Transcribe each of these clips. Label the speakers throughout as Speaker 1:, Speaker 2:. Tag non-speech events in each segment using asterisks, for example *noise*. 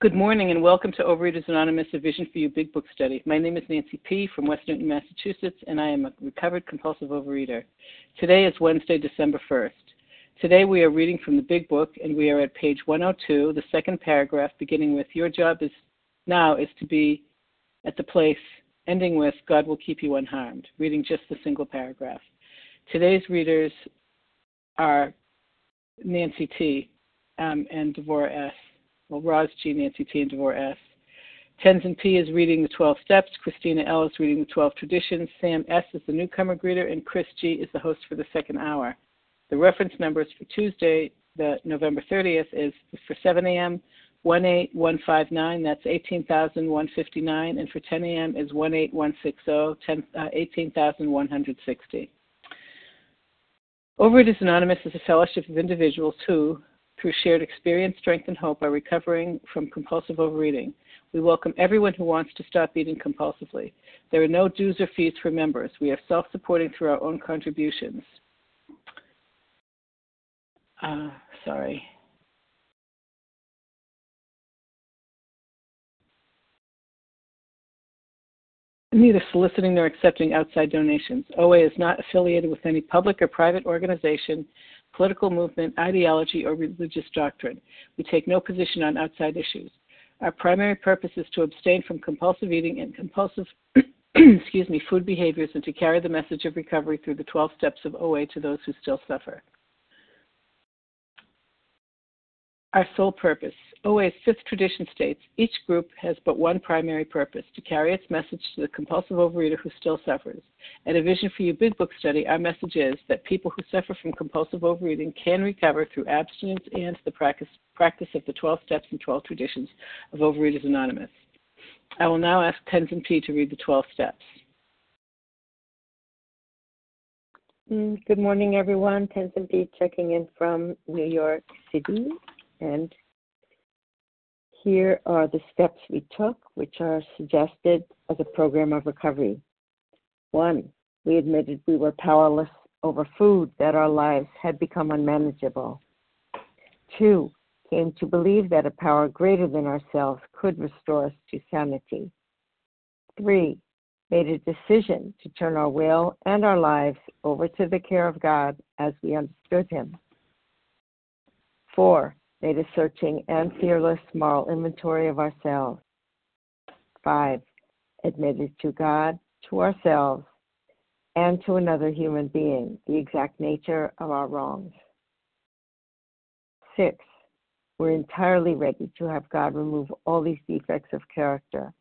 Speaker 1: Good morning and welcome to Overeaters Anonymous, a Vision for You Big Book Study. My name is Nancy P. from West Newton, Massachusetts, and I am a recovered compulsive overeater. Today is Wednesday, December 1st. Today we are reading from the Big Book, and we are at page 102, the second paragraph, beginning with Your job is now is to be at the place, ending with God will keep you unharmed, reading just the single paragraph. Today's readers are Nancy T. Um, and Devorah S well, Roz G, Nancy T, and Devore S. Tenzin P is reading the 12 steps. Christina L is reading the 12 traditions. Sam S is the newcomer greeter, and Chris G is the host for the second hour. The reference numbers for Tuesday, the November 30th, is for 7 a.m. 18159, that's 18,159, and for 10 a.m. is 18160, 10, uh, 18,160. Overeaters Anonymous is a fellowship of individuals who, through shared experience, strength, and hope, are recovering from compulsive overeating. We welcome everyone who wants to stop eating compulsively. There are no dues or fees for members. We are self supporting through our own contributions. Uh, sorry. neither soliciting nor accepting outside donations. OA is not affiliated with any public or private organization political movement, ideology, or religious doctrine. We take no position on outside issues. Our primary purpose is to abstain from compulsive eating and compulsive *clears throat* excuse me, food behaviors and to carry the message of recovery through the 12 steps of OA to those who still suffer. Our sole purpose. OA's fifth tradition states each group has but one primary purpose to carry its message to the compulsive overeater who still suffers. At a Vision for You Big Book study, our message is that people who suffer from compulsive overeating can recover through abstinence and the practice, practice of the 12 steps and 12 traditions of Overeaters Anonymous. I will now ask Tenzin P. to read the 12 steps.
Speaker 2: Mm, good morning, everyone. Tenzin P. checking in from New York City. And here are the steps we took, which are suggested as a program of recovery. One, we admitted we were powerless over food, that our lives had become unmanageable. Two, came to believe that a power greater than ourselves could restore us to sanity. Three, made a decision to turn our will and our lives over to the care of God as we understood Him. Four, made a searching and fearless moral inventory of ourselves. Five, admitted to God, to ourselves, and to another human being the exact nature of our wrongs. Six, we're entirely ready to have God remove all these defects of character.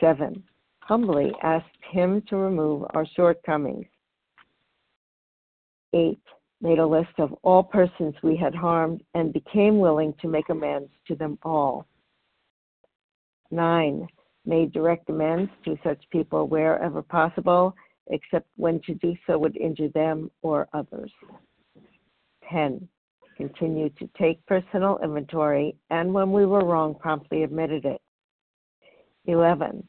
Speaker 2: Seven, humbly asked Him to remove our shortcomings. Eight, made a list of all persons we had harmed, and became willing to make amends to them all. 9. Made direct amends to such people wherever possible, except when to do so would injure them or others. 10. Continued to take personal inventory, and when we were wrong, promptly admitted it. 11.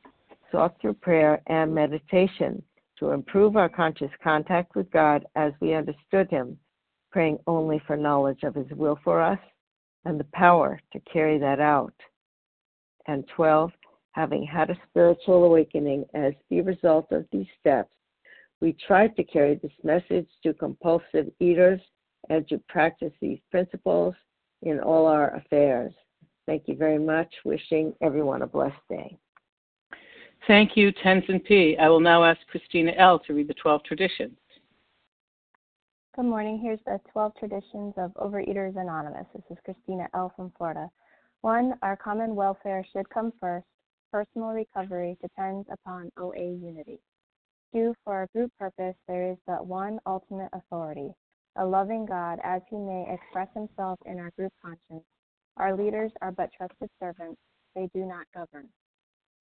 Speaker 2: Sought through prayer and meditation to improve our conscious contact with God as we understood Him praying only for knowledge of His will for us and the power to carry that out. And 12, having had a spiritual awakening as the result of these steps, we tried to carry this message to compulsive eaters and to practice these principles in all our affairs. Thank you very much. Wishing everyone a blessed day.
Speaker 1: Thank you, Tenzin P. I will now ask Christina L. to read the 12 traditions.
Speaker 3: Good morning. Here's the 12 traditions of Overeaters Anonymous. This is Christina L. from Florida. One, our common welfare should come first. Personal recovery depends upon OA unity. Two, for our group purpose, there is but one ultimate authority, a loving God as he may express himself in our group conscience. Our leaders are but trusted servants, they do not govern.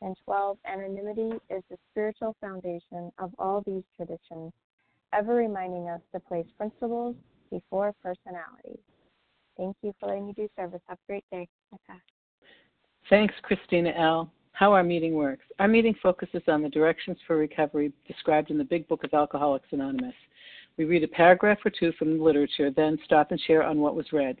Speaker 3: And 12. Anonymity is the spiritual foundation of all these traditions, ever reminding us to place principles before personalities. Thank you for letting me do service. Have a great day. Okay.
Speaker 1: Thanks, Christina L. How our meeting works. Our meeting focuses on the directions for recovery described in the Big Book of Alcoholics Anonymous. We read a paragraph or two from the literature, then stop and share on what was read.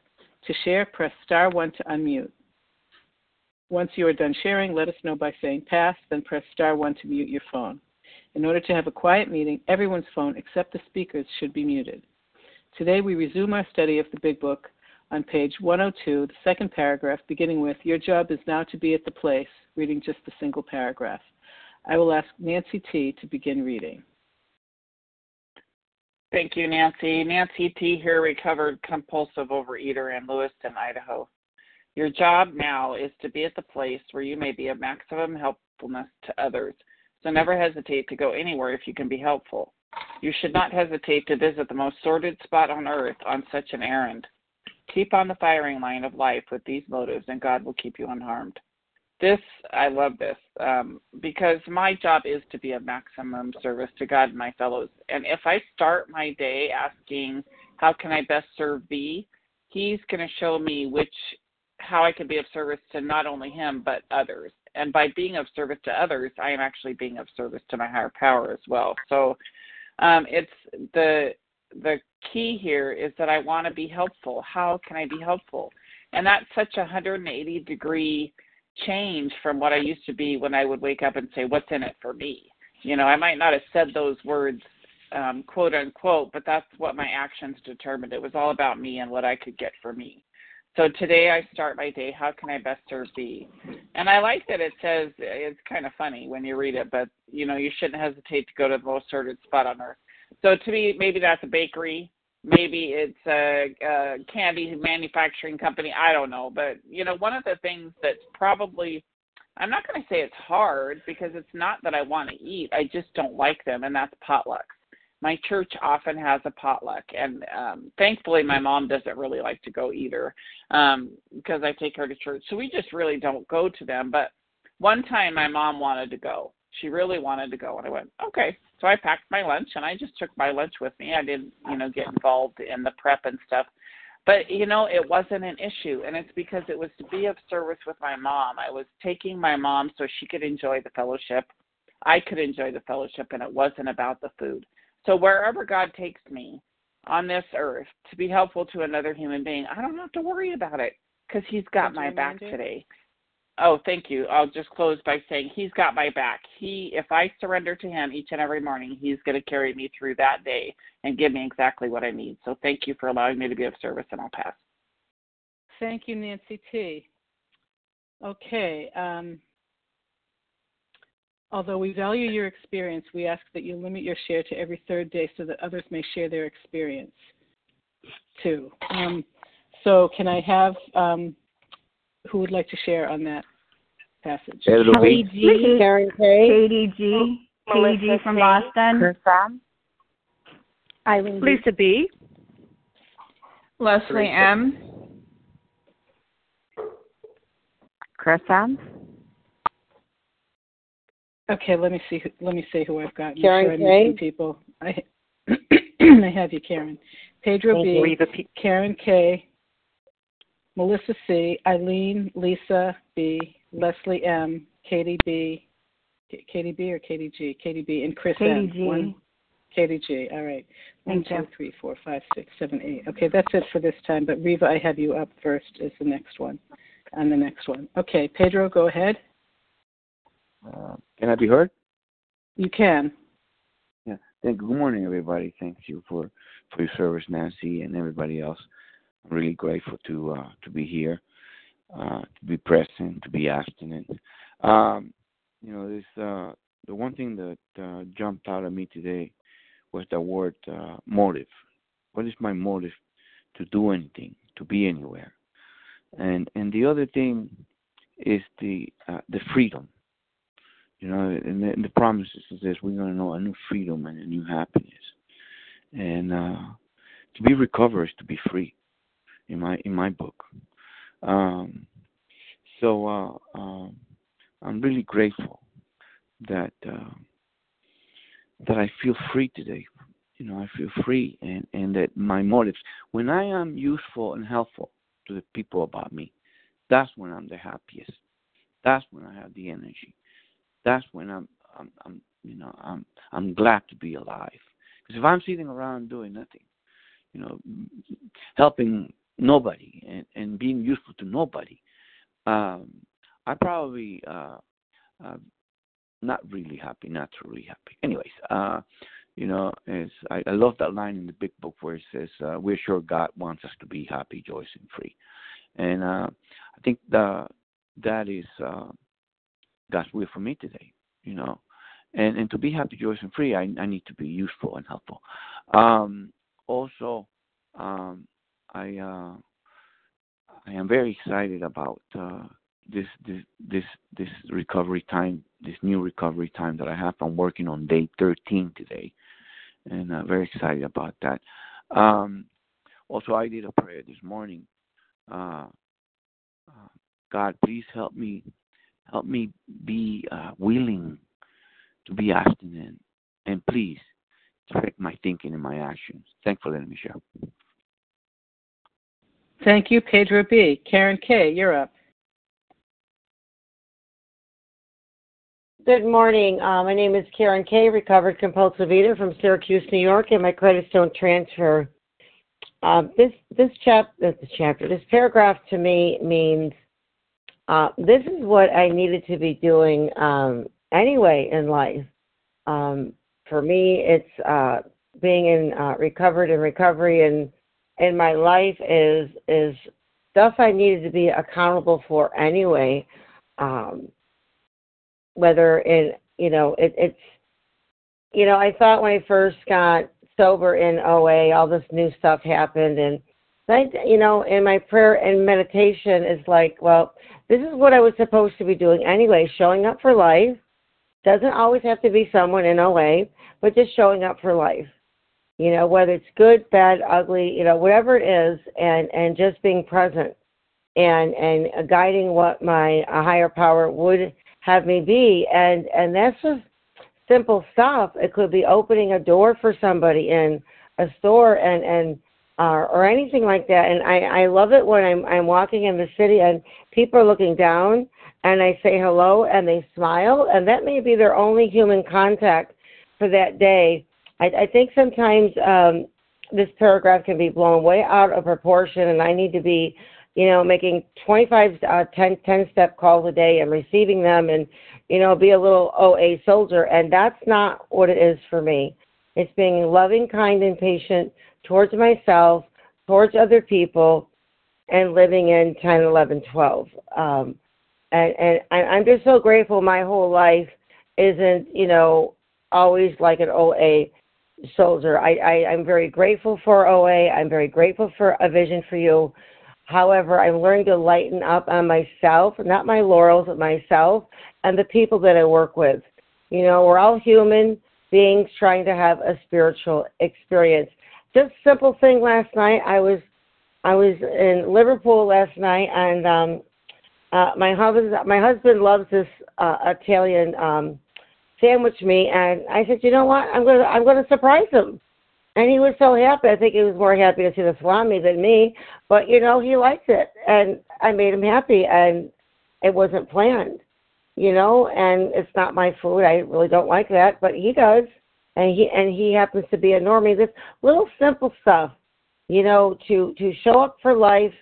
Speaker 1: To share, press star one to unmute. Once you are done sharing, let us know by saying pass, then press star one to mute your phone. In order to have a quiet meeting, everyone's phone except the speaker's should be muted. Today we resume our study of the Big Book on page 102, the second paragraph, beginning with Your job is now to be at the place, reading just a single paragraph. I will ask Nancy T. to begin reading.
Speaker 4: Thank you, Nancy. Nancy T. here, recovered compulsive overeater in Lewiston, Idaho. Your job now is to be at the place where you may be of maximum helpfulness to others. So never hesitate to go anywhere if you can be helpful. You should not hesitate to visit the most sordid spot on earth on such an errand. Keep on the firing line of life with these motives, and God will keep you unharmed. This, I love this, um, because my job is to be of maximum service to God and my fellows. And if I start my day asking, How can I best serve thee? He's going to show me which how I can be of service to not only him but others. And by being of service to others, I am actually being of service to my higher power as well. So um, it's the the key here is that I want to be helpful. How can I be helpful? And that's such a 180 degree change from what I used to be when I would wake up and say, What's in it for me? You know, I might not have said those words, um, quote unquote, but that's what my actions determined. It was all about me and what I could get for me. So today I start my day, how can I best serve thee? And I like that it says, it's kind of funny when you read it, but you know, you shouldn't hesitate to go to the most sordid spot on earth. So to me, maybe that's a bakery. Maybe it's a, a candy manufacturing company. I don't know. But, you know, one of the things that's probably, I'm not going to say it's hard because it's not that I want to eat. I just don't like them, and that's potlucks. My church often has a potluck, and um, thankfully, my mom doesn't really like to go either um, because I take her to church. So we just really don't go to them. But one time, my mom wanted to go. She really wanted to go, and I went, okay. So I packed my lunch and I just took my lunch with me. I didn't, you know, get involved in the prep and stuff. But, you know, it wasn't an issue. And it's because it was to be of service with my mom. I was taking my mom so she could enjoy the fellowship. I could enjoy the fellowship, and it wasn't about the food. So wherever God takes me on this earth to be helpful to another human being, I don't have to worry about it because He's got my back today. Oh, thank you. I'll just close by saying he's got my back. He, if I surrender to him each and every morning, he's going to carry me through that day and give me exactly what I need. So thank you for allowing me to be of service, and I'll pass.
Speaker 1: Thank you, Nancy T. Okay. Um, although we value your experience, we ask that you limit your share to every third day so that others may share their experience too. Um, so, can I have um, who would like to share on that passage?
Speaker 5: Kelly
Speaker 6: G.
Speaker 7: Karen K.
Speaker 6: Katie G. Katie G from Boston.
Speaker 8: Chris M.
Speaker 3: Eileen B.
Speaker 9: Lisa B.
Speaker 10: Leslie M.
Speaker 8: Chris M.
Speaker 1: Okay, let me see. who- Let me see who I've got. Make
Speaker 7: Karen
Speaker 1: sure
Speaker 7: K?
Speaker 1: people. I *clears throat* I have you, Karen. Pedro B.
Speaker 4: Reva P.
Speaker 1: Karen K. Melissa C. Eileen, Lisa B. Leslie M. Katie B, Katie B. or Katie G. Katie B. and Chris
Speaker 6: Katie
Speaker 1: M.
Speaker 6: G.
Speaker 1: One, Katie G. All right. One,
Speaker 6: Thank
Speaker 1: two,
Speaker 6: you.
Speaker 1: three, four, five, six, seven, eight. Okay, that's it for this time. But Reva, I have you up first as the next one, and the next one. Okay, Pedro, go ahead.
Speaker 5: Uh, can I be heard?
Speaker 1: You can.
Speaker 5: Yeah. Thank good morning, everybody. Thank you for for your service, Nancy, and everybody else. I'm really grateful to uh, to be here, uh, to be present, to be abstinent. Um, you know, this uh, the one thing that uh, jumped out at me today was the word uh, motive. What is my motive to do anything, to be anywhere? And and the other thing is the uh, the freedom. You know, and the, and the promises is this: we're going to know a new freedom and a new happiness. And uh, to be recovered is to be free. In my in my book. Um, so uh, um, I'm really grateful that uh, that I feel free today. You know, I feel free, and and that my motives. When I am useful and helpful to the people about me, that's when I'm the happiest. That's when I have the energy. That's when I'm I'm, I'm you know I'm I'm glad to be alive. Because if I'm sitting around doing nothing, you know, helping nobody and, and being useful to nobody, um, I probably uh, uh, not really happy, not truly happy. Anyways, uh, you know, I, I love that line in the big book where it says, uh, "We're sure God wants us to be happy, joyous, and free," and uh, I think the that is uh, God's will for me today. You know, and and to be happy, joyous, and free, I I need to be useful and helpful. Um, also, um, I uh, I am very excited about uh, this this this this recovery time, this new recovery time that I have. I'm working on day 13 today, and uh, very excited about that. Um, also, I did a prayer this morning. Uh, uh, God, please help me, help me be uh, willing to be abstinent, and please direct my thinking and my actions. Thanks for letting me share.
Speaker 1: Thank you, Pedro B. Karen K., you're up.
Speaker 7: Good morning. Uh, my name is Karen K., recovered compulsive eater from Syracuse, New York, and my credits don't transfer. Uh, this this chap this chapter this paragraph to me means uh, this is what I needed to be doing um, anyway in life. Um, for me, it's uh, being in uh, recovered and recovery, and in my life is is stuff I needed to be accountable for anyway. Um, whether it you know it, it's you know I thought when I first got sober in OA, all this new stuff happened, and I you know in my prayer and meditation is like, well, this is what I was supposed to be doing anyway, showing up for life. Doesn't always have to be someone in OA, but just showing up for life. You know, whether it's good, bad, ugly, you know, whatever it is, and and just being present and and guiding what my higher power would have me be. And and that's just simple stuff. It could be opening a door for somebody in a store and and uh, or anything like that. And i i love it when i'm i'm walking in the city and people are looking down and i say hello and they smile. And that may be their only human contact for that day i i think sometimes um this paragraph can be blown way out of proportion and i need to be you know, making 25, uh, 10, 10 step calls a day and receiving them and, you know, be a little OA soldier. And that's not what it is for me. It's being loving, kind, and patient towards myself, towards other people, and living in 10, 11, 12. Um, and, and I'm just so grateful my whole life isn't, you know, always like an OA soldier. I, I, I'm very grateful for OA. I'm very grateful for a vision for you However, I'm learning to lighten up on myself, not my laurels, but myself and the people that I work with. You know, we're all human beings trying to have a spiritual experience. Just simple thing last night. I was I was in Liverpool last night, and um, uh, my husband my husband loves this uh, Italian um, sandwich meat, and I said, you know what? I'm gonna I'm gonna surprise him. And he was so happy. I think he was more happy to see the salami than me. But you know, he liked it, and I made him happy, and it wasn't planned you know, and it's not my food. I really don't like that, but he does, and he and he happens to be a normie. This little simple stuff, you know, to to show up for life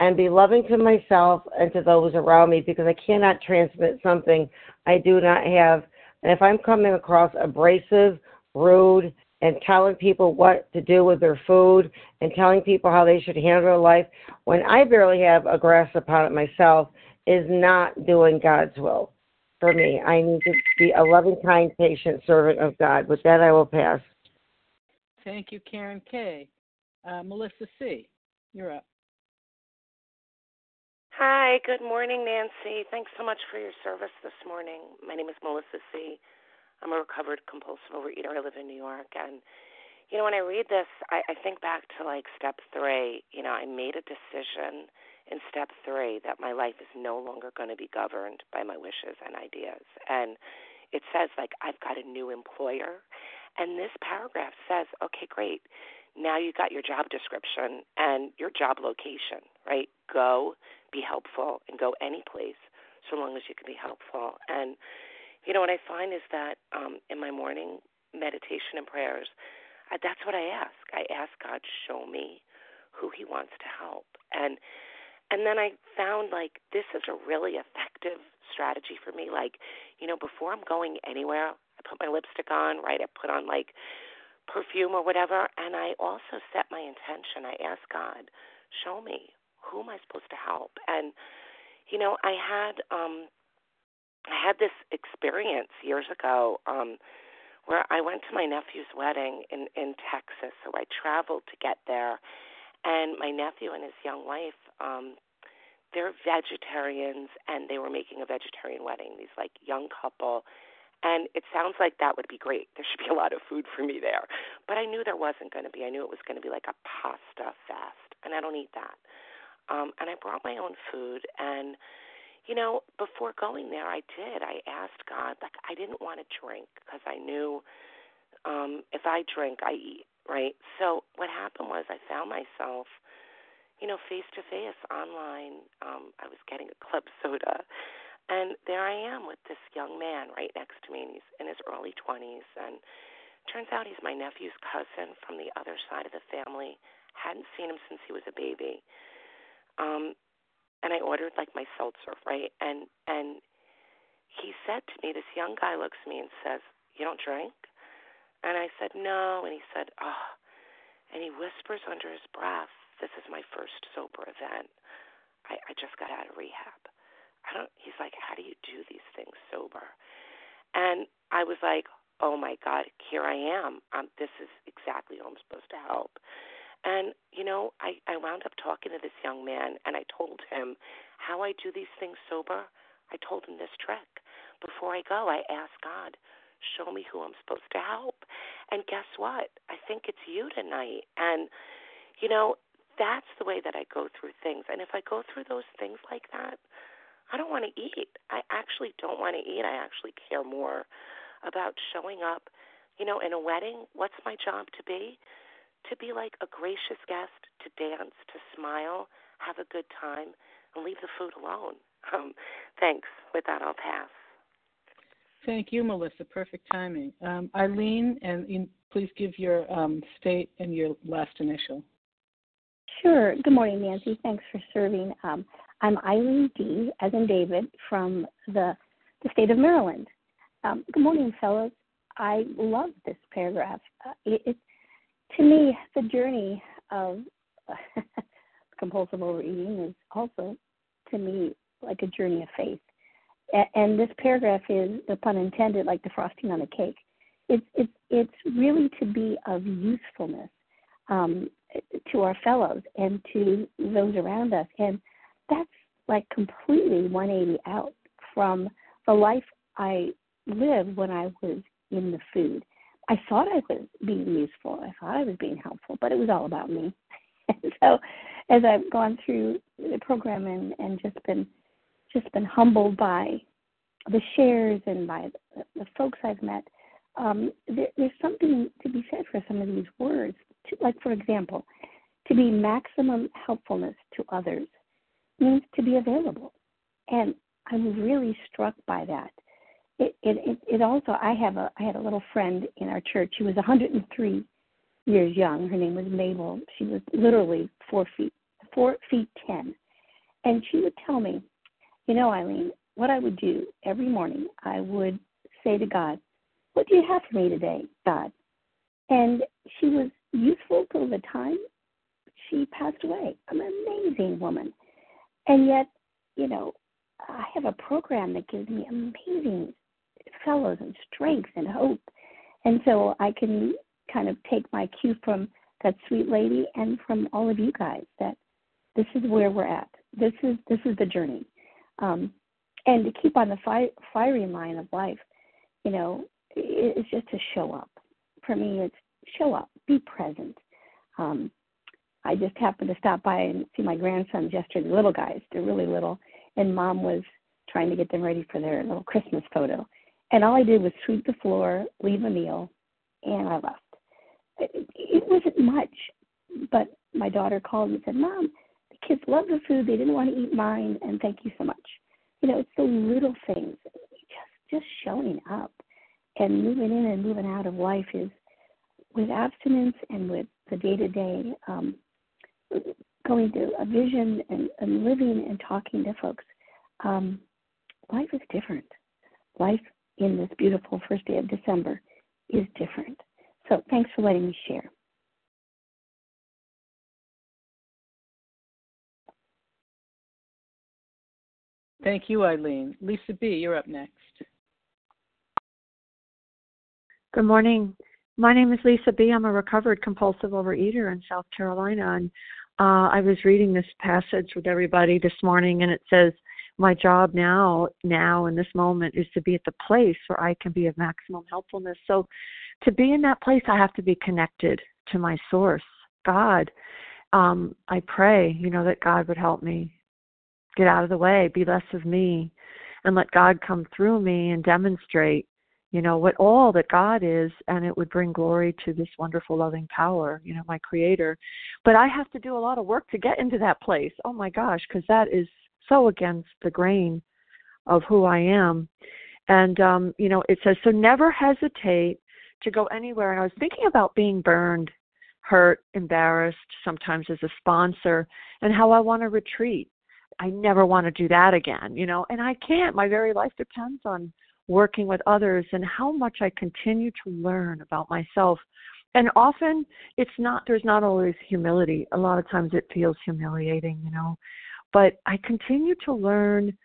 Speaker 7: and be loving to myself and to those around me because I cannot transmit something I do not have. And if I'm coming across abrasive, rude, and telling people what to do with their food and telling people how they should handle their life when I barely have a grasp upon it myself is not doing God's will for me. I need to be a loving, kind, patient servant of God. With that, I will pass.
Speaker 1: Thank you, Karen K. Uh, Melissa C., you're up.
Speaker 10: Hi, good morning, Nancy. Thanks so much for your service this morning. My name is Melissa C. I'm a recovered compulsive overeater. I live in New York. And, you know, when I read this, I, I think back to like step three. You know, I made a decision in step three that my life is no longer going to be governed by my wishes and ideas. And it says, like, I've got a new employer. And this paragraph says, okay, great. Now you got your job description and your job location, right? Go, be helpful, and go any place so long as you can be helpful. And, you know, what I find is that um, in my morning meditation and prayers, uh, that's what I ask. I ask God, show me who He wants to help. And and then I found like this is a really effective strategy for me. Like, you know, before I'm going anywhere, I put my lipstick on, right? I put on like perfume or whatever, and I also set my intention. I ask God, show me who am I supposed to help? And you know, I had um I had this experience years ago um where I went to my nephew's wedding in in Texas. So I traveled to get there. And my nephew and his young wife um they're vegetarians and they were making a vegetarian wedding these like young couple. And it sounds like that would be great. There should be a lot of food for me there. But i knew there wasn't going to be. I knew it was going to be like a pasta fest and i don't eat that um and i brought my own food and you know before going there i did i asked god like i didn't want to drink because i knew um if i drink i eat right? So what happened was I found myself, you know, face to face online. Um, I was getting a club *laughs* soda, and there I am with this young man right next to me, and he's in his early 20s. And turns out he's my nephew's cousin from the other side of the family. Hadn't seen him since he was a baby. Um, and I ordered like my seltzer, right? And and he said to me, this young guy looks at me and says, "You don't drink?" And I said, No. And he said, Oh. And he whispers under his breath, This is my first sober event. I, I just got out of rehab. I don't, he's like, How do you do these things sober? And I was like, Oh my God, here I am. Um, this is exactly who I'm supposed to help. And, you know, I, I wound up talking to this young man and I told him how I do these things sober. I told him this trick. Before I go, I ask God, show me who I'm supposed to help. And guess what? I think it's you tonight. And, you know, that's the way that I go through things. And if I go through those things like that, I don't want to eat. I actually don't want to eat. I actually care more about showing up. You know, in a wedding, what's my job to be? To be like a gracious guest, to dance, to smile, have a good time, and leave the food alone. *laughs* Um, thanks. With that, I'll pass.
Speaker 1: Thank you, Melissa. Perfect timing. Um, Eileen, and please give your um, state and your last initial.
Speaker 11: Sure. Good morning, Nancy. Thanks for serving. Um, I'm Eileen D, as in David, from the, the state of Maryland. Um, good morning, fellows. I love this paragraph. Uh, it, it, to me, the journey of *laughs* compulsive overeating is also, to me, like a journey of faith and this paragraph is, the pun intended, like the frosting on a cake. It's it's it's really to be of usefulness. Um, to our fellows and to those around us. And that's like completely 180 out from the life I lived when I was in the food. I thought I was being useful. I thought I was being helpful, but it was all about me. *laughs* and so as I've gone through the program and, and just been just been humbled by the shares and by the, the folks I've met, um, there, there's something to be said for some of these words. To, like, for example, to be maximum helpfulness to others means to be available. And I'm really struck by that. It, it, it, also, I have a, I had a little friend in our church. She was 103 years young. Her name was Mabel. She was literally four feet, four feet ten, and she would tell me, you know, Eileen, what I would do every morning, I would say to God, "What do you have for me today, God?" And she was youthful till the time she passed away. An amazing woman, and yet, you know, I have a program that gives me amazing fellows and strength and hope. And so I can kind of take my cue from that sweet lady and from all of you guys that this is where we're at. This is this is the journey. Um, and to keep on the fi- firing line of life, you know, it's just to show up. For me, it's show up, be present. Um, I just happened to stop by and see my grandsons yesterday, the little guys. They're really little, and mom was trying to get them ready for their little Christmas photo. And all I did was sweep the floor, leave a meal, and I left. It, it wasn't much, but my daughter called and said, Mom, the kids love the food. They didn't want to eat mine, and thank you so much. You know, it's the little things. Just just showing up and moving in and moving out of life is with abstinence and with the day to day going to a vision and, and living and talking to folks. Um, life is different. Life in this beautiful first day of December is different. So thanks for letting me share.
Speaker 1: Thank you, Eileen. Lisa B., you're up next.
Speaker 12: Good morning. My name is Lisa B. I'm a recovered compulsive overeater in South Carolina, and uh, I was reading this passage with everybody this morning, and it says, my job now now in this moment is to be at the place where I can be of maximum helpfulness. So to be in that place I have to be connected to my source, God. Um, I pray, you know, that God would help me get out of the way, be less of me, and let God come through me and demonstrate, you know, what all that God is, and it would bring glory to this wonderful loving power, you know, my creator. But I have to do a lot of work to get into that place. Oh my gosh, because that is so against the grain of who I am. And um, you know, it says so never hesitate to go anywhere. And I was thinking about being burned, hurt, embarrassed, sometimes as a sponsor, and how I want to retreat. I never want to do that again, you know, and I can't. My very life depends on working with others and how much I continue to learn about myself. And often it's not, there's not always humility. A lot of times it feels humiliating, you know. But I continue to learn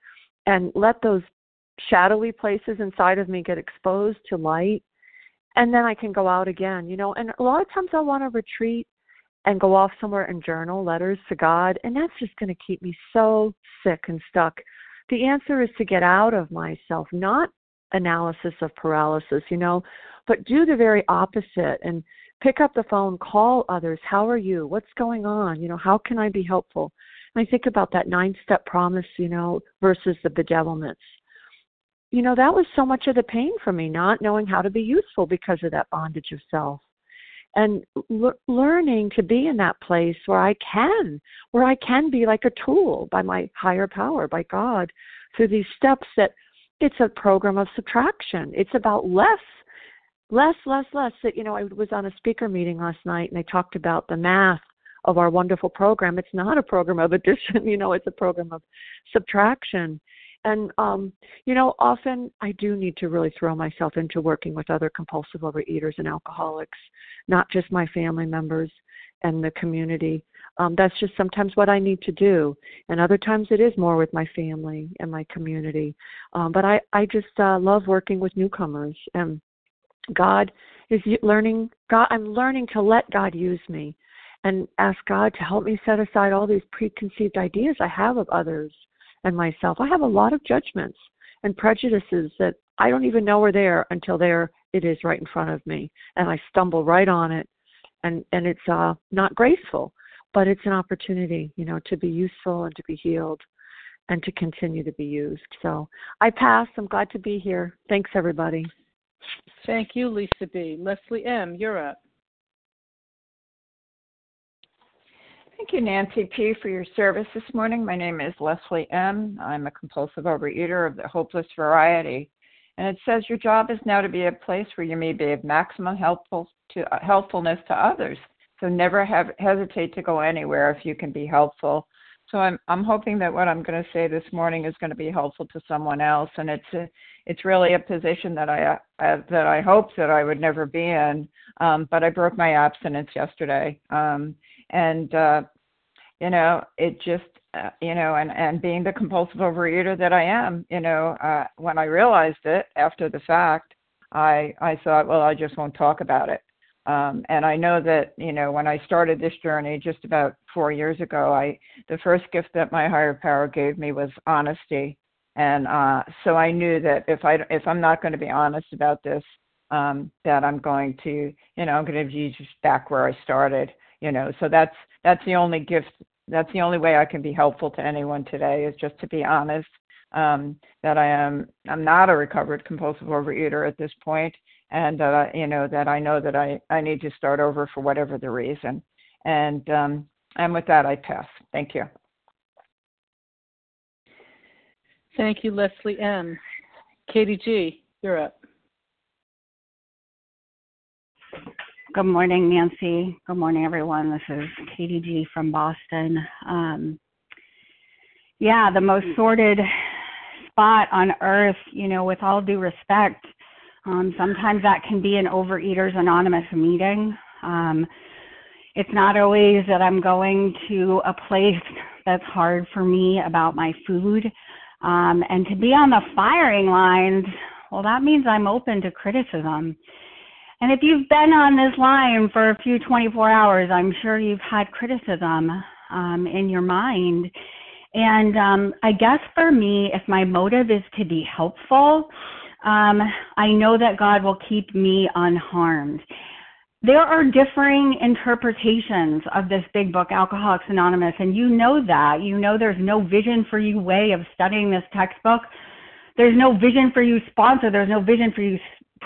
Speaker 12: and let those shadowy places inside of me get exposed to light. And then I can go out again, you know. And a lot of times I want to retreat and go off somewhere and journal letters to God. And that's just going to keep me so sick and stuck. The answer is to get out of myself, not analysis of paralysis, you know, but do the very opposite and pick up the phone, call others. How are you? What's going on? You know, how can I be helpful? I think about that nine step promise, you know, versus the bedevilments. You know, that was so much of the pain for me, not knowing how to be useful because of that bondage of self. And l- learning to be in that place where I can, where I can be like a tool by my higher power, by God, through these steps that it's a program of subtraction. It's about less less, less, less. That you know, I was on a speaker meeting last night, and they talked about the math of our wonderful program. It's not a program of addition, *laughs* you know, it's a program of subtraction. And um, you know, often I do need to really throw myself into working with other compulsive overeaters and alcoholics, not just my family members and the community. Um, that's just sometimes what I need to do, and other times it is more with my family and my community. Um, but I, I just uh, love working with newcomers, and God is learning. God, I'm learning to let God use me and ask God to help me set aside all these preconceived ideas I have of others and myself. I have a lot of judgments and prejudices that I don't even know are there until there it is right in front of me and I stumble right on it and and it's uh not graceful but it's an opportunity you know to be useful and to be healed and to continue to be used. So I pass. I'm glad to be here. Thanks everybody.
Speaker 1: Thank you Lisa B. Leslie M. you're up
Speaker 13: Thank you, Nancy P., for your service this morning. My name is Leslie M. I'm a compulsive overeater of the hopeless variety. And it says your job is now to be a place where you may be of maximum helpful to, uh, helpfulness to others. So never have, hesitate to go anywhere if you can be helpful. So I'm I'm hoping that what I'm going to say this morning is going to be helpful to someone else, and it's a, it's really a position that I uh, that I hoped that I would never be in, um, but I broke my abstinence yesterday, um, and uh, you know it just uh, you know, and and being the compulsive overeater that I am, you know, uh, when I realized it after the fact, I I thought, well, I just won't talk about it. Um, and I know that you know when I started this journey just about four years ago, I the first gift that my higher power gave me was honesty, and uh, so I knew that if I if I'm not going to be honest about this, um, that I'm going to you know I'm going to be just back where I started. You know, so that's that's the only gift that's the only way I can be helpful to anyone today is just to be honest um, that I am I'm not a recovered compulsive overeater at this point, and that you know that I know that I I need to start over for whatever the reason, and um, and with that I pass. Thank you.
Speaker 1: Thank you, Leslie M. Katie G. You're up.
Speaker 6: Good morning, Nancy. Good morning, everyone. This is Katie G from Boston. Um, yeah, the most sordid spot on earth, you know, with all due respect. Um, sometimes that can be an Overeaters Anonymous meeting. Um, it's not always that I'm going to a place that's hard for me about my food. Um, and to be on the firing lines, well, that means I'm open to criticism. And if you've been on this line for a few 24 hours, I'm sure you've had criticism um, in your mind. And um, I guess for me, if my motive is to be helpful, um, I know that God will keep me unharmed. There are differing interpretations of this big book, Alcoholics Anonymous, and you know that. You know there's no vision for you way of studying this textbook. There's no vision for you sponsor. There's no vision for you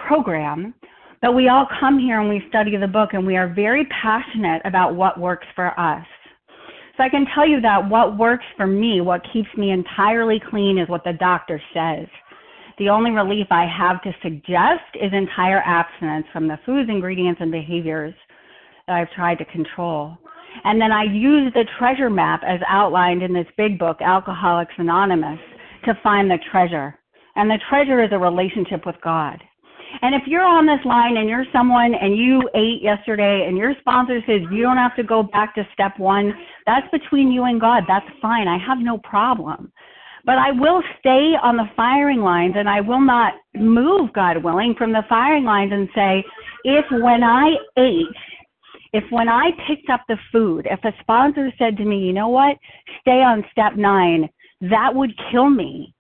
Speaker 6: program. But we all come here and we study the book and we are very passionate about what works for us. So I can tell you that what works for me, what keeps me entirely clean is what the doctor says. The only relief I have to suggest is entire abstinence from the foods, ingredients, and behaviors that I've tried to control. And then I use the treasure map as outlined in this big book, Alcoholics Anonymous, to find the treasure. And the treasure is a relationship with God. And if you're on this line and you're someone and you ate yesterday and your sponsor says you don't have to go back to step one, that's between you and God. That's fine. I have no problem. But I will stay on the firing lines and I will not move, God willing, from the firing lines and say, if when I ate, if when I picked up the food, if a sponsor said to me, you know what, stay on step nine, that would kill me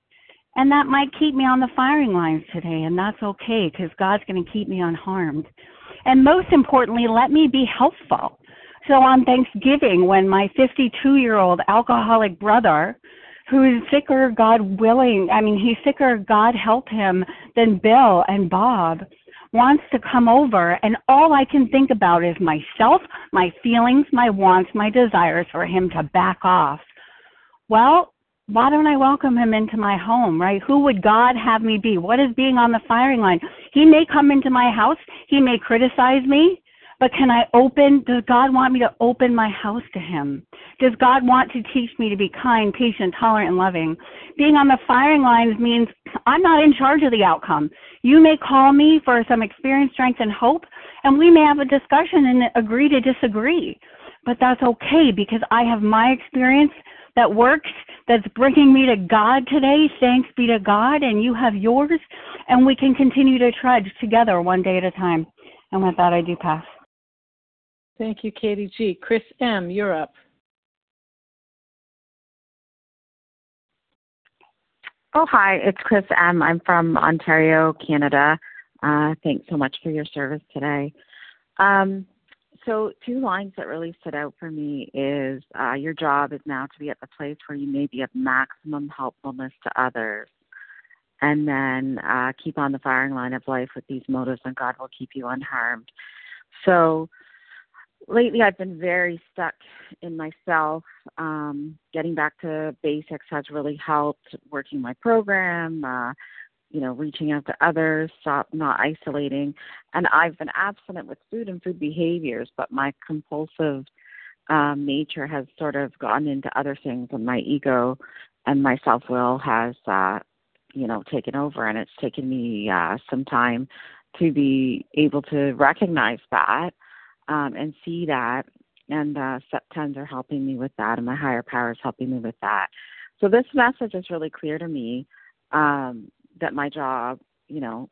Speaker 6: and that might keep me on the firing lines today, and that's okay because God's going to keep me unharmed. And most importantly, let me be helpful. So on Thanksgiving, when my 52 year old alcoholic brother, who is sicker, God willing, I mean, he's sicker, God help him, than Bill and Bob, wants to come over, and all I can think about is myself, my feelings, my wants, my desires for him to back off. Well, why don't I welcome him into my home, right? Who would God have me be? What is being on the firing line? He may come into my house, he may criticize me, but can I open? Does God want me to open my house to him? Does God want to teach me to be kind, patient, tolerant, and loving? Being on the firing lines means I'm not in charge of the outcome. You may call me for some experience, strength, and hope, and we may have a discussion and agree to disagree. But that's okay because I have my experience that works, that's bringing me to God today. Thanks be to God, and you have yours, and we can continue to trudge together one day at a time. And with that, I do pass.
Speaker 1: Thank you, Katie G. Chris M., you're up.
Speaker 8: Oh, hi, it's Chris M. I'm from Ontario, Canada. Uh, thanks so much for your service today. Um, so, two lines that really stood out for me is uh, your job is now to be at the place where you may be of maximum helpfulness to others. And then uh, keep on the firing line of life with these motives, and God will keep you unharmed. So, lately I've been very stuck in myself. Um, getting back to basics has really helped. Working my program, uh, you know, reaching out to others, stop not isolating. And I've been abstinent with food and food behaviors, but my compulsive um, nature has sort of gone into other things, and my ego and my self will has, uh, you know, taken over. And it's taken me uh, some time to be able to recognize that um, and see that. And uh, Septens are helping me with that, and my higher power is helping me with that. So this message is really clear to me um, that my job, you know,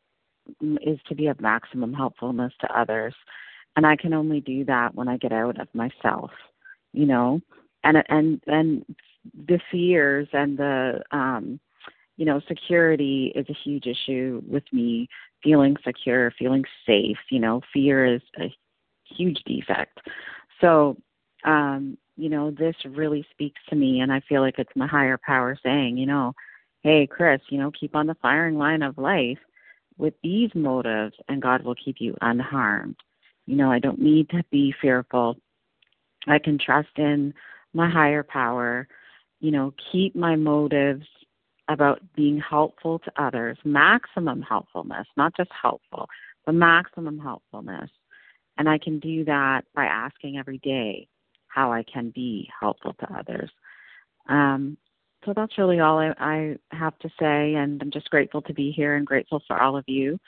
Speaker 8: is to be of maximum helpfulness to others, and I can only do that when I get out of myself, you know, and and and the fears and the um, you know, security is a huge issue with me. Feeling secure, feeling safe, you know, fear is a huge defect. So, um, you know, this really speaks to me, and I feel like it's my higher power saying, you know, hey, Chris, you know, keep on the firing line of life with these motives, and God will keep you unharmed. You know, I don't need to be fearful. I can trust in my higher power, you know, keep my motives about being helpful to others, maximum helpfulness, not just helpful, but maximum helpfulness. And I can do that by asking every day how I can be helpful to others. Um, so that's really all I, I, have to say, and I'm just grateful to be here and grateful for all of you.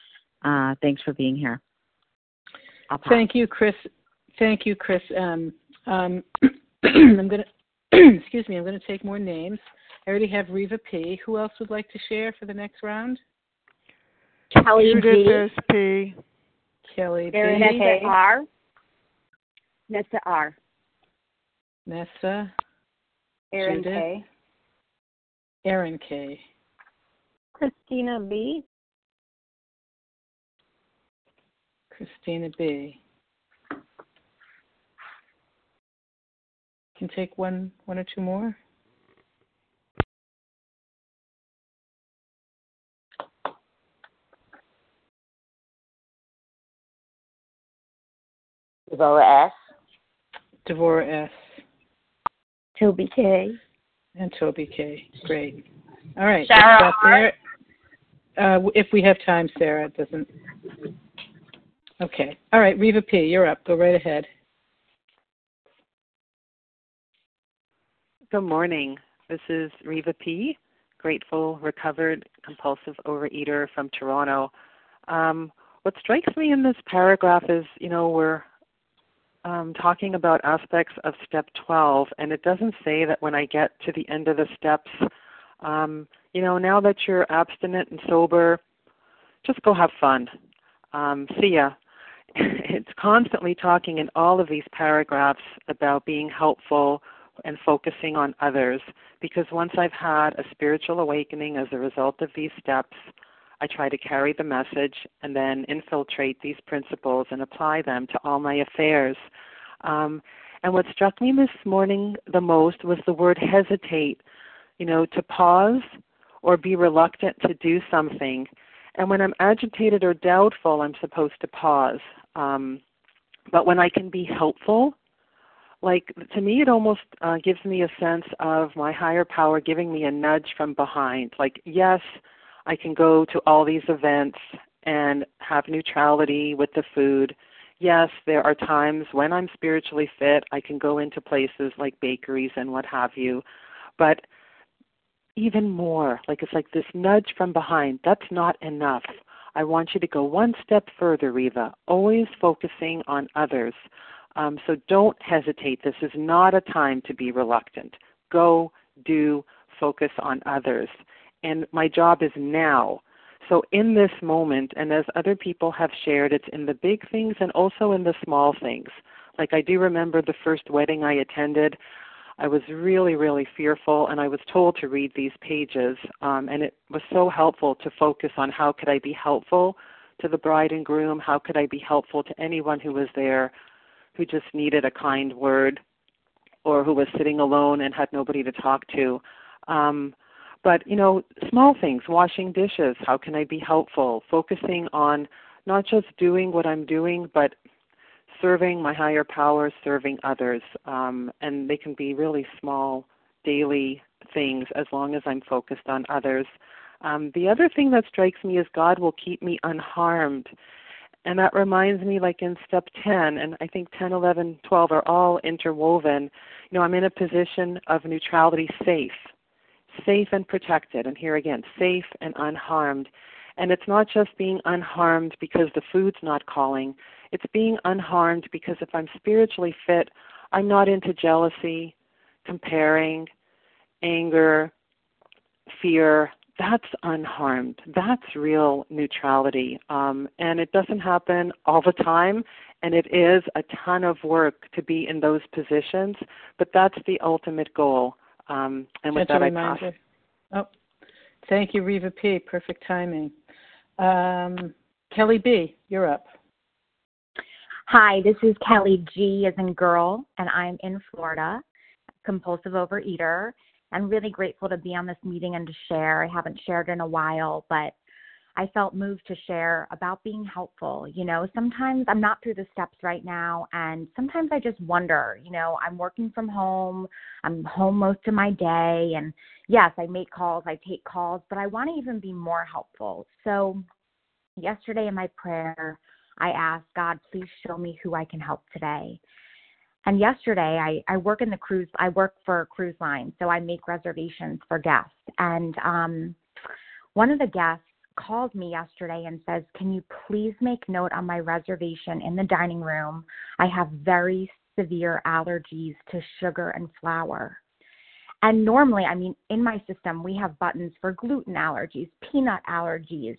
Speaker 8: Uh, thanks for being here.
Speaker 1: Thank you, Chris. Thank you, Chris. Um, um, *clears throat* I'm going to, *clears throat* excuse me, I'm going to take more names. I already have Reva P. Who else would like to share for the next round?
Speaker 14: Kelly Judith P.
Speaker 1: Kelly
Speaker 15: Erin
Speaker 1: B.
Speaker 15: Nessa R. Nessa R.
Speaker 1: Nessa.
Speaker 3: Erin
Speaker 1: Judith.
Speaker 3: K.
Speaker 1: Erin K.
Speaker 11: Christina B.
Speaker 1: Christina B. Can take one, one or two more.
Speaker 9: Devorah S.
Speaker 1: Devorah S.
Speaker 7: Toby K.
Speaker 1: And Toby K. Great. All right.
Speaker 15: Sarah
Speaker 1: let's there. Uh, if we have time, Sarah, it doesn't. Okay. All right, Reva P., you're up. Go right ahead.
Speaker 16: Good morning. This is Reva P., grateful, recovered, compulsive overeater from Toronto. Um, what strikes me in this paragraph is, you know, we're um, talking about aspects of step 12, and it doesn't say that when I get to the end of the steps, um, you know, now that you're abstinent and sober, just go have fun. Um, see ya. *laughs* it's constantly talking in all of these paragraphs about being helpful and focusing on others because once I've had a spiritual awakening as a result of these steps, I try to carry the message and then infiltrate these principles and apply them to all my affairs. Um, and what struck me this morning the most was the word hesitate, you know, to pause or be reluctant to do something. And when I'm agitated or doubtful, I'm supposed to pause. Um, but when I can be helpful, like to me, it almost uh, gives me a sense of my higher power giving me a nudge from behind. Like, yes, I can go to all these events and have neutrality with the food. Yes, there are times when I'm spiritually fit, I can go into places like bakeries and what have you. But even more, like it's like this nudge from behind, that's not enough. I want you to go one step further, Reva, always focusing on others. Um, so don't hesitate. This is not a time to be reluctant. Go, do, focus on others and my job is now. So, in this moment, and as other people have shared, it's in the big things and also in the small things. Like I do remember the first wedding I attended. I was really, really fearful, and I was told to read these pages, um, and it was so helpful to focus on how could I be helpful to the bride and groom, how could I be helpful to anyone who was there, who just needed a kind word, or who was sitting alone and had nobody to talk to. Um, but you know, small things, washing dishes, how can I be helpful? Focusing on not just doing what I'm doing, but serving my higher power, serving others. Um, and they can be really small daily things as long as I'm focused on others. Um, the other thing that strikes me is God will keep me unharmed. And that reminds me, like in step 10, and I think 10, 11, 12 are all interwoven. You know, I'm in a position of neutrality, safe, safe and protected. And here again, safe and unharmed. And it's not just being unharmed because the food's not calling, it's being unharmed because if I'm spiritually fit, I'm not into jealousy, comparing, anger, fear. That's unharmed. That's real neutrality. Um, and it doesn't happen all the time. And it is a ton of work to be in those positions, but that's the ultimate goal. Um, and with
Speaker 1: Such
Speaker 16: that,
Speaker 1: a
Speaker 16: I
Speaker 1: reminder.
Speaker 16: pass.
Speaker 1: Oh, thank you, Reva P. Perfect timing. Um, Kelly B., you're up.
Speaker 17: Hi, this is Kelly G as in girl, and I'm in Florida, compulsive overeater. I'm really grateful to be on this meeting and to share. I haven't shared in a while, but I felt moved to share about being helpful. You know, sometimes I'm not through the steps right now, and sometimes I just wonder, you know, I'm working from home, I'm home most of my day, and yes, I make calls, I take calls, but I want to even be more helpful. So, yesterday in my prayer, I asked God, please show me who I can help today. And yesterday, I, I work in the cruise, I work for a cruise line, so I make reservations for guests. And um, one of the guests called me yesterday and says, Can you please make note on my reservation in the dining room? I have very severe allergies to sugar and flour. And normally, I mean, in my system, we have buttons for gluten allergies, peanut allergies,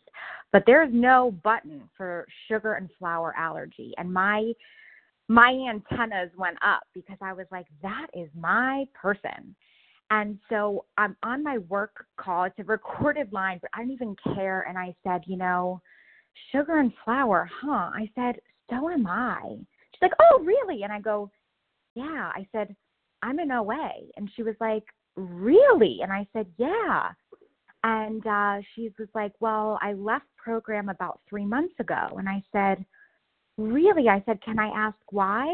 Speaker 17: but there's no button for sugar and flour allergy. And my my antennas went up because I was like, that is my person. And so I'm on my work call. It's a recorded line, but I don't even care. And I said, you know, sugar and flour, huh? I said, so am I. She's like, oh, really? And I go, yeah. I said, I'm in OA. And she was like, really? And I said, yeah. And uh, she was like, well, I left program about three months ago. And I said, really? I said, can I ask why?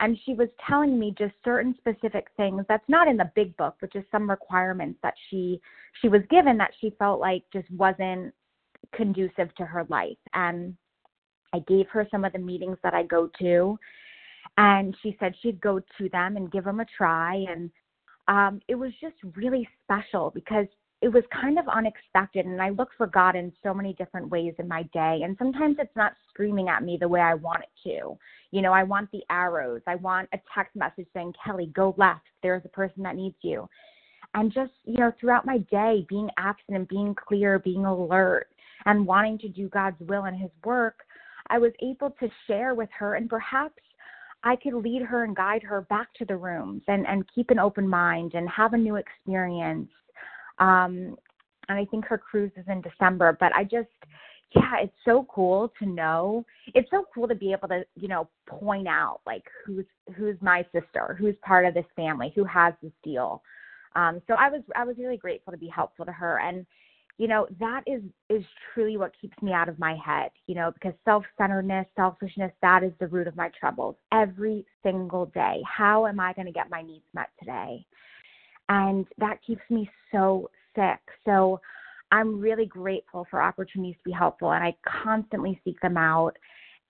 Speaker 17: And she was telling me just certain specific things that's not in the big book, but just some requirements that she she was given that she felt like just wasn't conducive to her life. And I gave her some of the meetings that I go to, and she said she'd go to them and give them a try. And um, it was just really special because it was kind of unexpected and i look for god in so many different ways in my day and sometimes it's not screaming at me the way i want it to. You know i want the arrows. I want a text message saying kelly go left. There's a person that needs you. And just you know throughout my day being absent and being clear being alert and wanting to do god's will and his work i was able to share with her and perhaps I could lead her and guide her back to the rooms and, and keep an open mind and have a new experience um, and I think her cruise is in December. But I just, yeah, it's so cool to know. It's so cool to be able to, you know, point out like who's who's my sister, who's part of this family, who has this deal. Um, so I was I was really grateful to be helpful to her, and you know that is is truly what keeps me out of my head. You know, because self-centeredness, selfishness, that is the root of my troubles every single day. How am I going to get my needs met today? And that keeps me so sick. So I'm really grateful for opportunities to be helpful, and I constantly seek them out.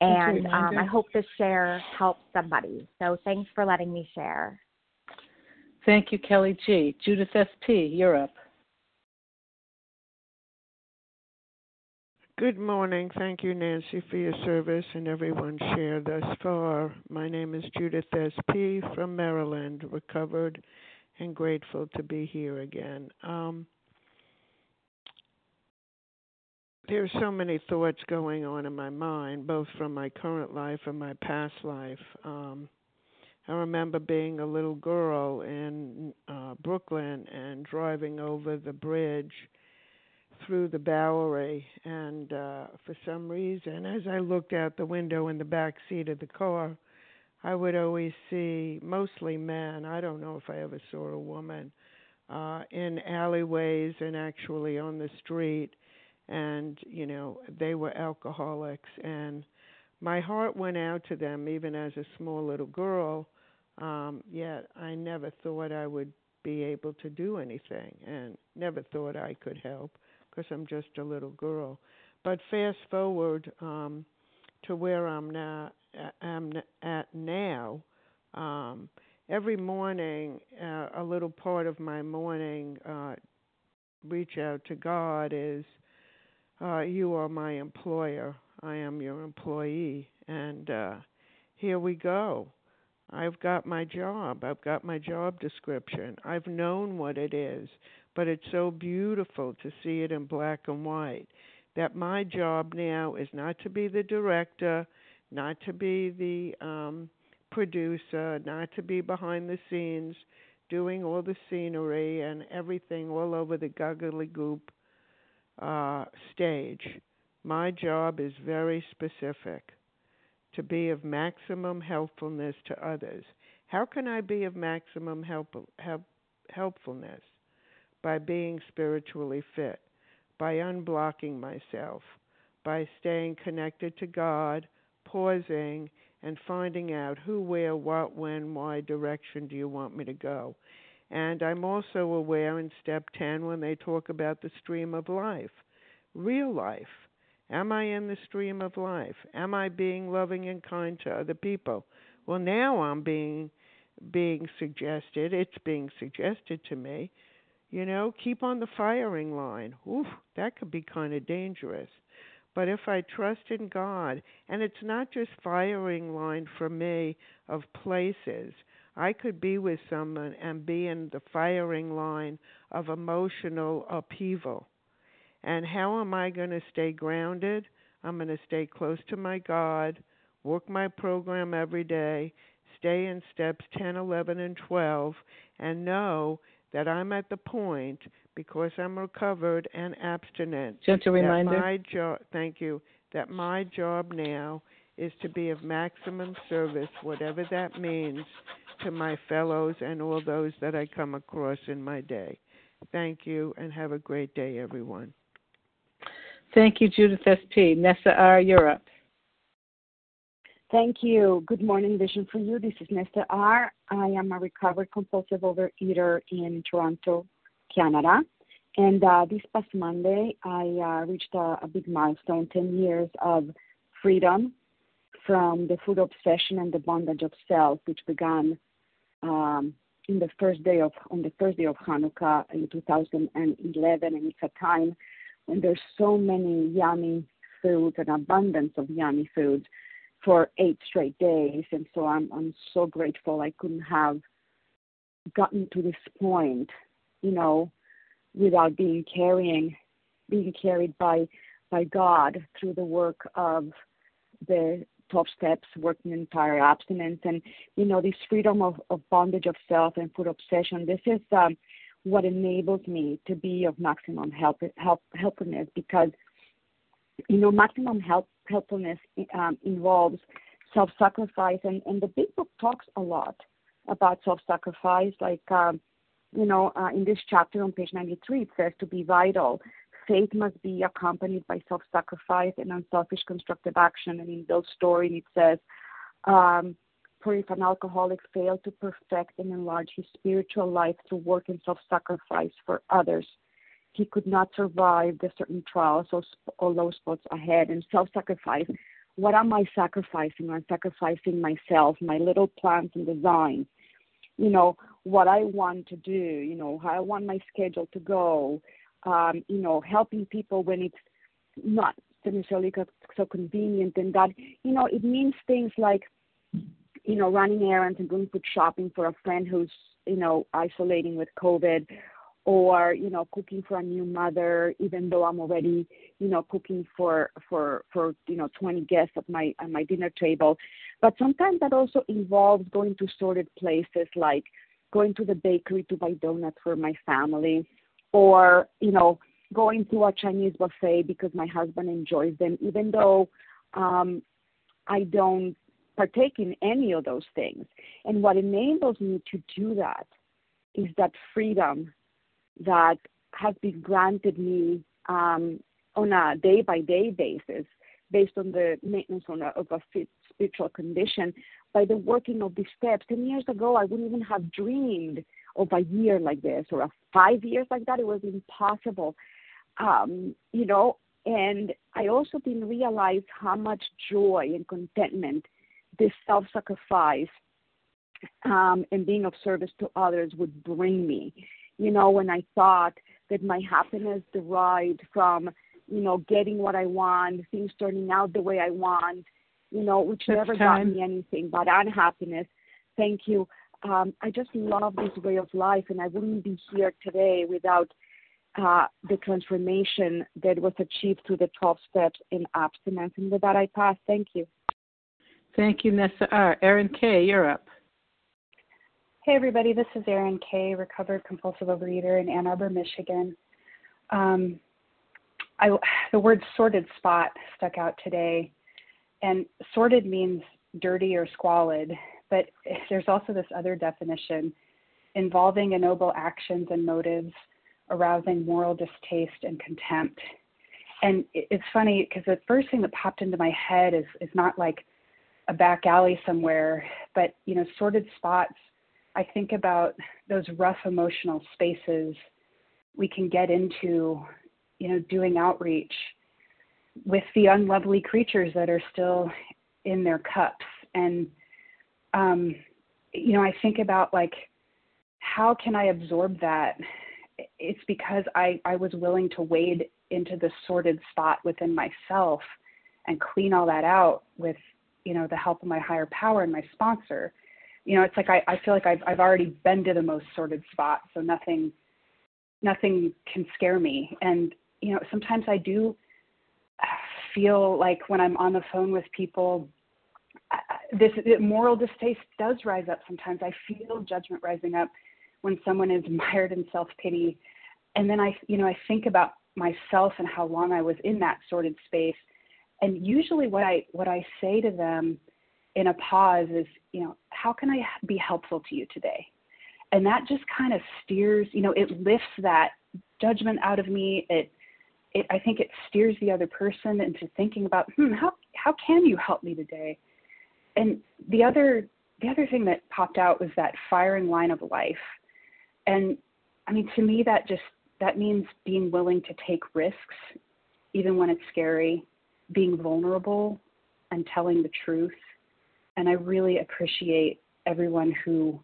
Speaker 17: And um, I hope this share helps somebody. So thanks for letting me share.
Speaker 1: Thank you, Kelly G. Judith S.P., you're up.
Speaker 14: Good morning. Thank you, Nancy, for your service and everyone shared thus far. My name is Judith S.P. from Maryland, recovered and grateful to be here again. Um, are so many thoughts going on in my mind, both from my current life and my past life. Um, I remember being a little girl in uh, Brooklyn and driving over the bridge through the Bowery, and uh, for some reason, as I looked out the window in the back seat of the car, I would always see mostly men. I don't know if I ever saw a woman uh, in alleyways and actually on the street, and you know they were alcoholics, and my heart went out to them even as a small little girl. Um, yet I never thought I would be able to do anything, and never thought I could help because I'm just a little girl. But fast forward um, to where I'm now, am at now. Um, every morning, uh, a little part of my morning uh, reach out to God is, uh, "You are my employer. I am your employee," and uh, here we go. I've got my job. I've got my job description. I've known what it is but it's so beautiful to see it in black and white. That my job now is not to be the director, not to be the um, producer, not to be behind the scenes doing all the scenery and everything all over the Guggly Goop uh, stage. My job is very specific to be of maximum helpfulness to others. How can I be of maximum help, help, helpfulness? by being spiritually fit, by unblocking myself, by staying connected to God, pausing, and finding out who, where, what, when, why direction do you want me to go. And I'm also aware in step 10 when they talk about the stream of life, real life. Am I in the stream of life? Am I being loving and kind to other people? Well, now I'm being being suggested, it's being suggested to me you know, keep on the firing line. Oof, that could be kind of dangerous. But if I trust in God, and it's not just firing line for me of places, I could be with someone and be in the firing line of emotional upheaval. And how am I going to stay grounded? I'm going to stay close to my God, work my program every day, stay in steps 10, 11, and 12, and know that I'm at the point because I'm recovered and abstinent.
Speaker 1: Just a reminder.
Speaker 14: My job, thank you. That my job now is to be of maximum service, whatever that means, to my fellows and all those that I come across in my day. Thank you, and have a great day, everyone.
Speaker 1: Thank you, Judith S.P. Nessa R., you're up.
Speaker 15: Thank you. Good morning, Vision for You. This is Nessa R. I am a recovered compulsive overeater in Toronto, Canada. And uh, this past Monday, I uh, reached a, big milestone 10 years of freedom from the food obsession and the bondage of self, which began um, in the first day of on the first day of Hanukkah in 2011. And it's a time when there's so many yummy foods and abundance of yummy foods for eight straight days, and so I'm I'm so grateful I couldn't have gotten to this point, you know, without being carrying being carried by by God through the work of the 12 steps, working entire abstinence, and you know this freedom of, of bondage of self and food obsession. This is um, what enables me to be of maximum help, help helpfulness because you know maximum help helpfulness um, involves self-sacrifice, and, and the big book talks a lot about self-sacrifice. Like, um, you know, uh, in this chapter on page 93, it says to be vital, faith must be accompanied by self-sacrifice and unselfish constructive action. And in Bill's story, it says, um, for if an alcoholic failed to perfect and enlarge his spiritual life through work and self-sacrifice for others, he could not survive the certain trials or, or low spots ahead and self-sacrifice. What am I sacrificing? I'm sacrificing myself, my little plans and designs. You know what I want to do. You know how I want my schedule to go. Um, you know, helping people when it's not necessarily so convenient, and that you know it means things like you know running errands and going food shopping for a friend who's you know isolating with COVID or you know cooking for a new mother even though i'm already you know cooking for for for you know 20 guests at my at my dinner table. But sometimes that also involves going to sordid places like going to the bakery to buy donuts for my family or you know going to a chinese buffet because my husband enjoys them even though um i don't partake in any of those things. And what enables me to do that is that freedom that has been granted me um, on a day by day basis based on the maintenance on a, of a spiritual condition by the working of these steps. 10 years ago, I wouldn't even have dreamed of a year like this or a five years like that. It was impossible, um, you know. And I also didn't realize how much joy and contentment this self sacrifice um, and being of service to others would bring me you know, when I thought that my happiness derived from, you know, getting what I want, things turning out the way I want, you know, which
Speaker 1: That's
Speaker 15: never
Speaker 1: time.
Speaker 15: got me anything but unhappiness. Thank you. Um, I just love this way of life, and I wouldn't be here today without uh, the transformation that was achieved through the 12 steps in abstinence. And with that, I pass. Thank you.
Speaker 1: Thank you, Nessa R. Erin K., you're up.
Speaker 18: Hey, everybody, this is Erin Kay, recovered compulsive overeater in Ann Arbor, Michigan. Um, I, the word sordid spot stuck out today, and sordid means dirty or squalid, but there's also this other definition involving ennoble actions and motives, arousing moral distaste and contempt. And it's funny because the first thing that popped into my head is, is not like a back alley somewhere, but you know, sordid spots I think about those rough emotional spaces we can get into, you know, doing outreach with the unlovely creatures that are still in their cups. And, um, you know, I think about like, how can I absorb that? It's because I, I was willing to wade into the sordid spot within myself and clean all that out with, you know, the help of my higher power and my sponsor you know, it's like I, I feel like I've I've already been to the most sordid spot, so nothing nothing can scare me. And you know, sometimes I do uh, feel like when I'm on the phone with people, uh, this moral distaste does rise up. Sometimes I feel judgment rising up when someone is *laughs* mired in self pity, and then I, you know, I think about myself and how long I was in that sordid space. And usually, what I what I say to them in a pause is, you know, how can I be helpful to you today? And that just kind of steers, you know, it lifts that judgment out of me. It, it, I think it steers the other person into thinking about, hmm, how how can you help me today? And the other the other thing that popped out was that firing line of life. And I mean, to me, that just that means being willing to take risks, even when it's scary, being vulnerable, and telling the truth and I really appreciate everyone who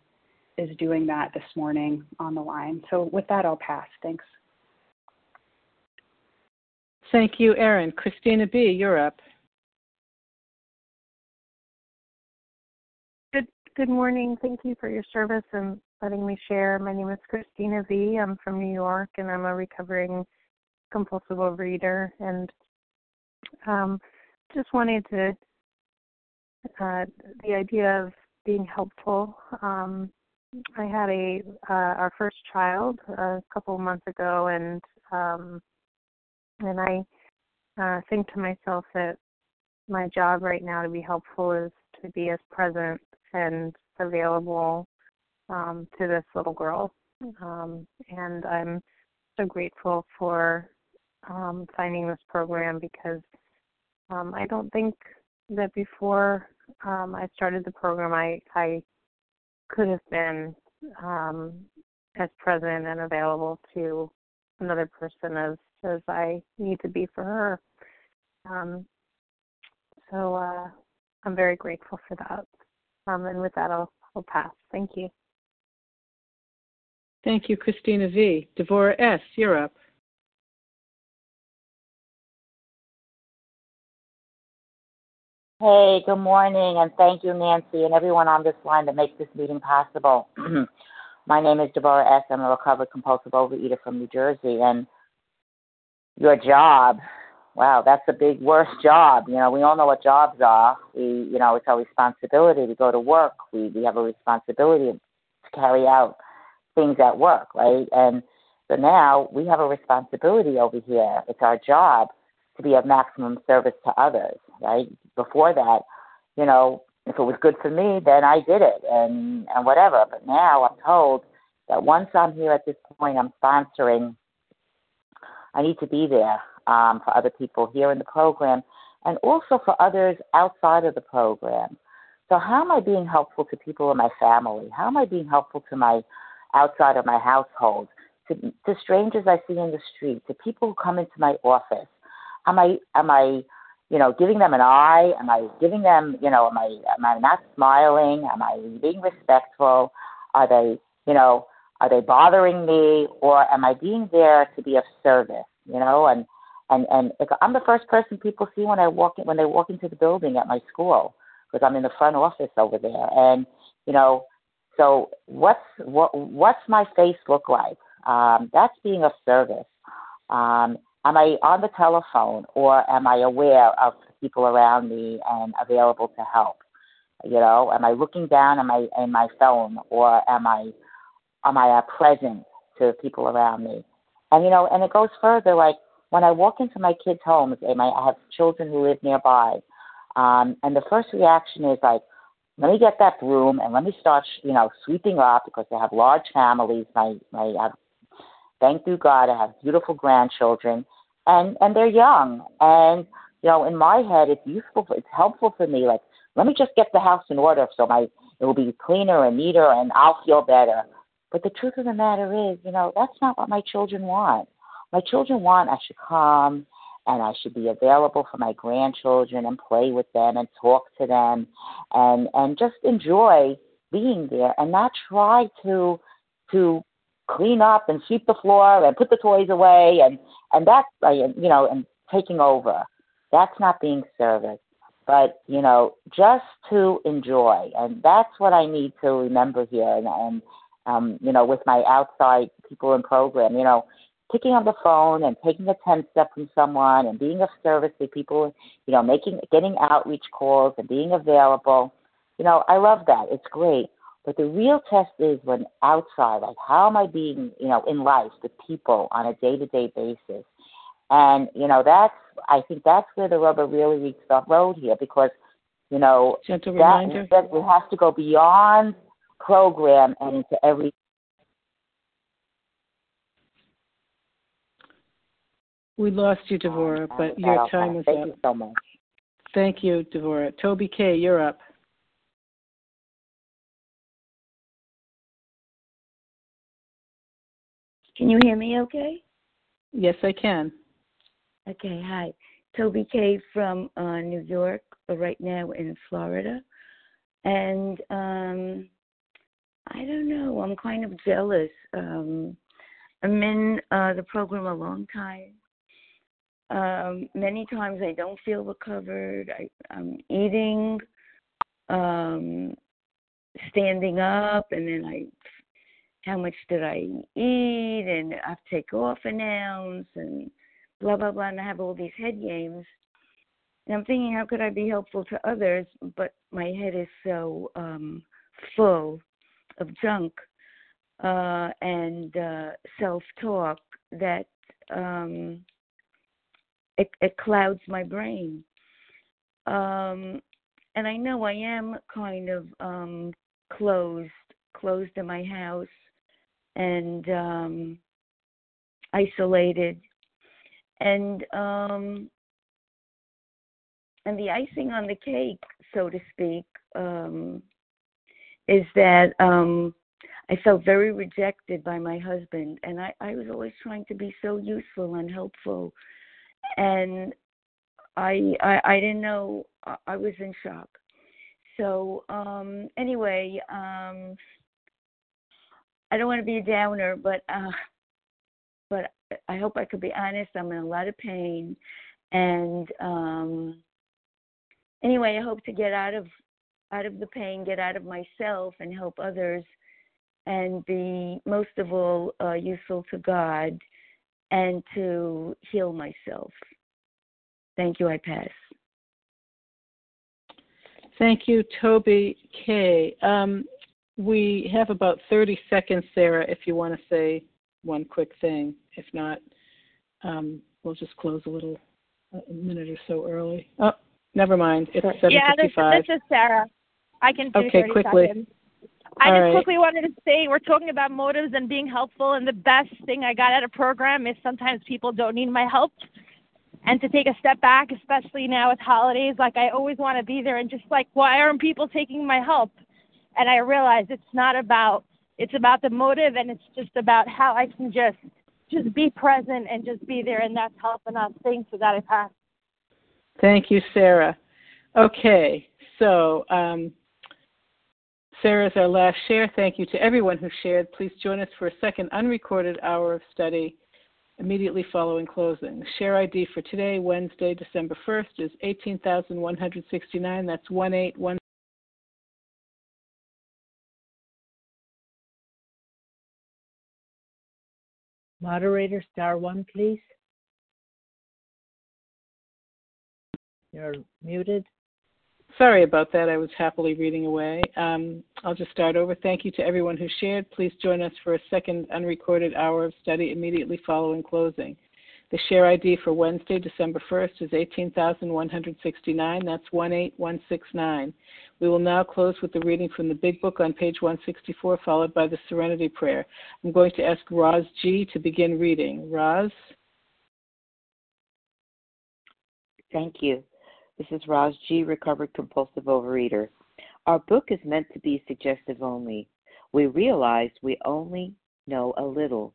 Speaker 18: is doing that this morning on the line. So with that, I'll pass. Thanks.
Speaker 1: Thank you, Erin. Christina B., you're up.
Speaker 19: Good good morning. Thank you for your service and letting me share. My name is Christina B. I'm from New York and I'm a recovering compulsive overeater and um, just wanted to the idea of being helpful. Um, I had a uh, our first child a couple months ago, and um, and I uh, think to myself that my job right now to be helpful is to be as present and available um, to this little girl, um, and I'm so grateful for um, finding this program because um, I don't think that before um, I started the program, I I could have been um, as present and available to another person as as I need to be for her. Um, so uh, I'm very grateful for that. Um, and with that, I'll, I'll pass. Thank you.
Speaker 1: Thank you, Christina V. Devora S., you're up.
Speaker 20: Hey, good morning, and thank you, Nancy, and everyone on this line that makes this meeting possible. *clears throat* My name is Deborah S. I'm a recovered compulsive overeater from New Jersey, and your job, wow, that's a big, worst job. You know, we all know what jobs are. We, you know, it's our responsibility to go to work. We we have a responsibility to carry out things at work, right? And so now we have a responsibility over here. It's our job to be of maximum service to others, right? Before that, you know, if it was good for me, then I did it and and whatever. But now I'm told that once I'm here at this point, I'm sponsoring. I need to be there um, for other people here in the program, and also for others outside of the program. So how am I being helpful to people in my family? How am I being helpful to my outside of my household? To, to strangers I see in the street, to people who come into my office, am I am I you know, giving them an eye? Am I giving them, you know, am I am I not smiling? Am I being respectful? Are they, you know, are they bothering me, or am I being there to be of service? You know, and and and I'm the first person people see when I walk in, when they walk into the building at my school because I'm in the front office over there, and you know, so what's what what's my face look like? Um, that's being of service. Um, am I on the telephone or am I aware of people around me and available to help? You know, am I looking down at my in my phone or am I am I present to people around me? And you know, and it goes further. Like when I walk into my kids' homes, and I have children who live nearby, um, and the first reaction is like, let me get that broom and let me start, you know, sweeping up because they have large families. My my, I have, thank you God, I have beautiful grandchildren, and and they're young. And you know in my head it's useful for, it's helpful for me like let me just get the house in order so my it will be cleaner and neater and I'll feel better. But the truth of the matter is you know that's not what my children want. My children want I should come and I should be available for my grandchildren and play with them and talk to them and and just enjoy being there and not try to to clean up and sweep the floor and put the toys away and and that's uh, you know and taking over. That's not being service but you know just to enjoy. And that's what i need to remember here. And, and um you know with my outside people in program you know picking up the phone and taking a 10 step from someone and being of service to people you know making getting outreach calls and being available. You know i love that. It's great but the real test is when outside, like how am I being, you know, in life with people on a day to day basis? And, you know, that's, I think that's where the rubber really meets the road here because, you know,
Speaker 1: Gentle
Speaker 20: that,
Speaker 1: reminder.
Speaker 20: that we have to go beyond program and into every.
Speaker 1: We lost you, Devora, but your time is
Speaker 20: Thank
Speaker 1: up.
Speaker 20: you so much.
Speaker 1: Thank you, Devora. Toby K, you're up.
Speaker 2: Can you hear me okay?
Speaker 1: Yes, I can.
Speaker 2: Okay, hi. Toby K from uh, New York, but right now in Florida. And um I don't know, I'm kind of jealous. Um I'm in uh the program a long time. Um many times I don't feel recovered. I I'm eating um standing up and then I how much did I eat and I have to take off an ounce and blah blah blah and I have all these head games. And I'm thinking how could I be helpful to others, but my head is so um full of junk uh and uh self talk that um it it clouds my brain. Um and I know I am kind of um closed closed in my house and um isolated. And um and the icing on the cake so to speak um is that um I felt very rejected by my husband and I I was always trying to be so useful and helpful. And I I I didn't know I, I was in shock. So um anyway um I don't want to be a downer, but uh, but I hope I could be honest. I'm in a lot of pain, and um, anyway, I hope to get out of out of the pain, get out of myself, and help others and be most of all uh, useful to God and to heal myself. Thank you. I pass.
Speaker 1: Thank you, Toby K. Um, we have about 30 seconds, Sarah, if you want to say one quick thing. If not, um, we'll just close a little, a minute or so early. Oh, never mind. It's 7:55.
Speaker 21: Yeah, this, this is Sarah. I can do
Speaker 1: Okay,
Speaker 21: 30
Speaker 1: quickly.
Speaker 21: seconds. I
Speaker 1: All
Speaker 21: just
Speaker 1: right.
Speaker 21: quickly wanted to say we're talking about motives and being helpful, and the best thing I got out of program is sometimes people don't need my help, and to take a step back, especially now with holidays. Like I always want to be there, and just like why aren't people taking my help? And I realized it's not about it's about the motive, and it's just about how I can just just be present and just be there, and that's helping us. Thanks for that. I pass.
Speaker 1: Thank you, Sarah. Okay, so um, Sarah is our last share. Thank you to everyone who shared. Please join us for a second unrecorded hour of study immediately following closing. Share ID for today, Wednesday, December 1st, is 18,169. That's 181.
Speaker 22: Moderator, star one, please. You're muted.
Speaker 1: Sorry about that. I was happily reading away. Um, I'll just start over. Thank you to everyone who shared. Please join us for a second unrecorded hour of study immediately following closing. The share ID for Wednesday, December 1st is 18,169. That's 18169. We will now close with the reading from the Big Book on page 164, followed by the Serenity Prayer. I'm going to ask Roz G. to begin reading. Roz?
Speaker 23: Thank you. This is Roz G., recovered compulsive overeater. Our book is meant to be suggestive only. We realize we only know a little.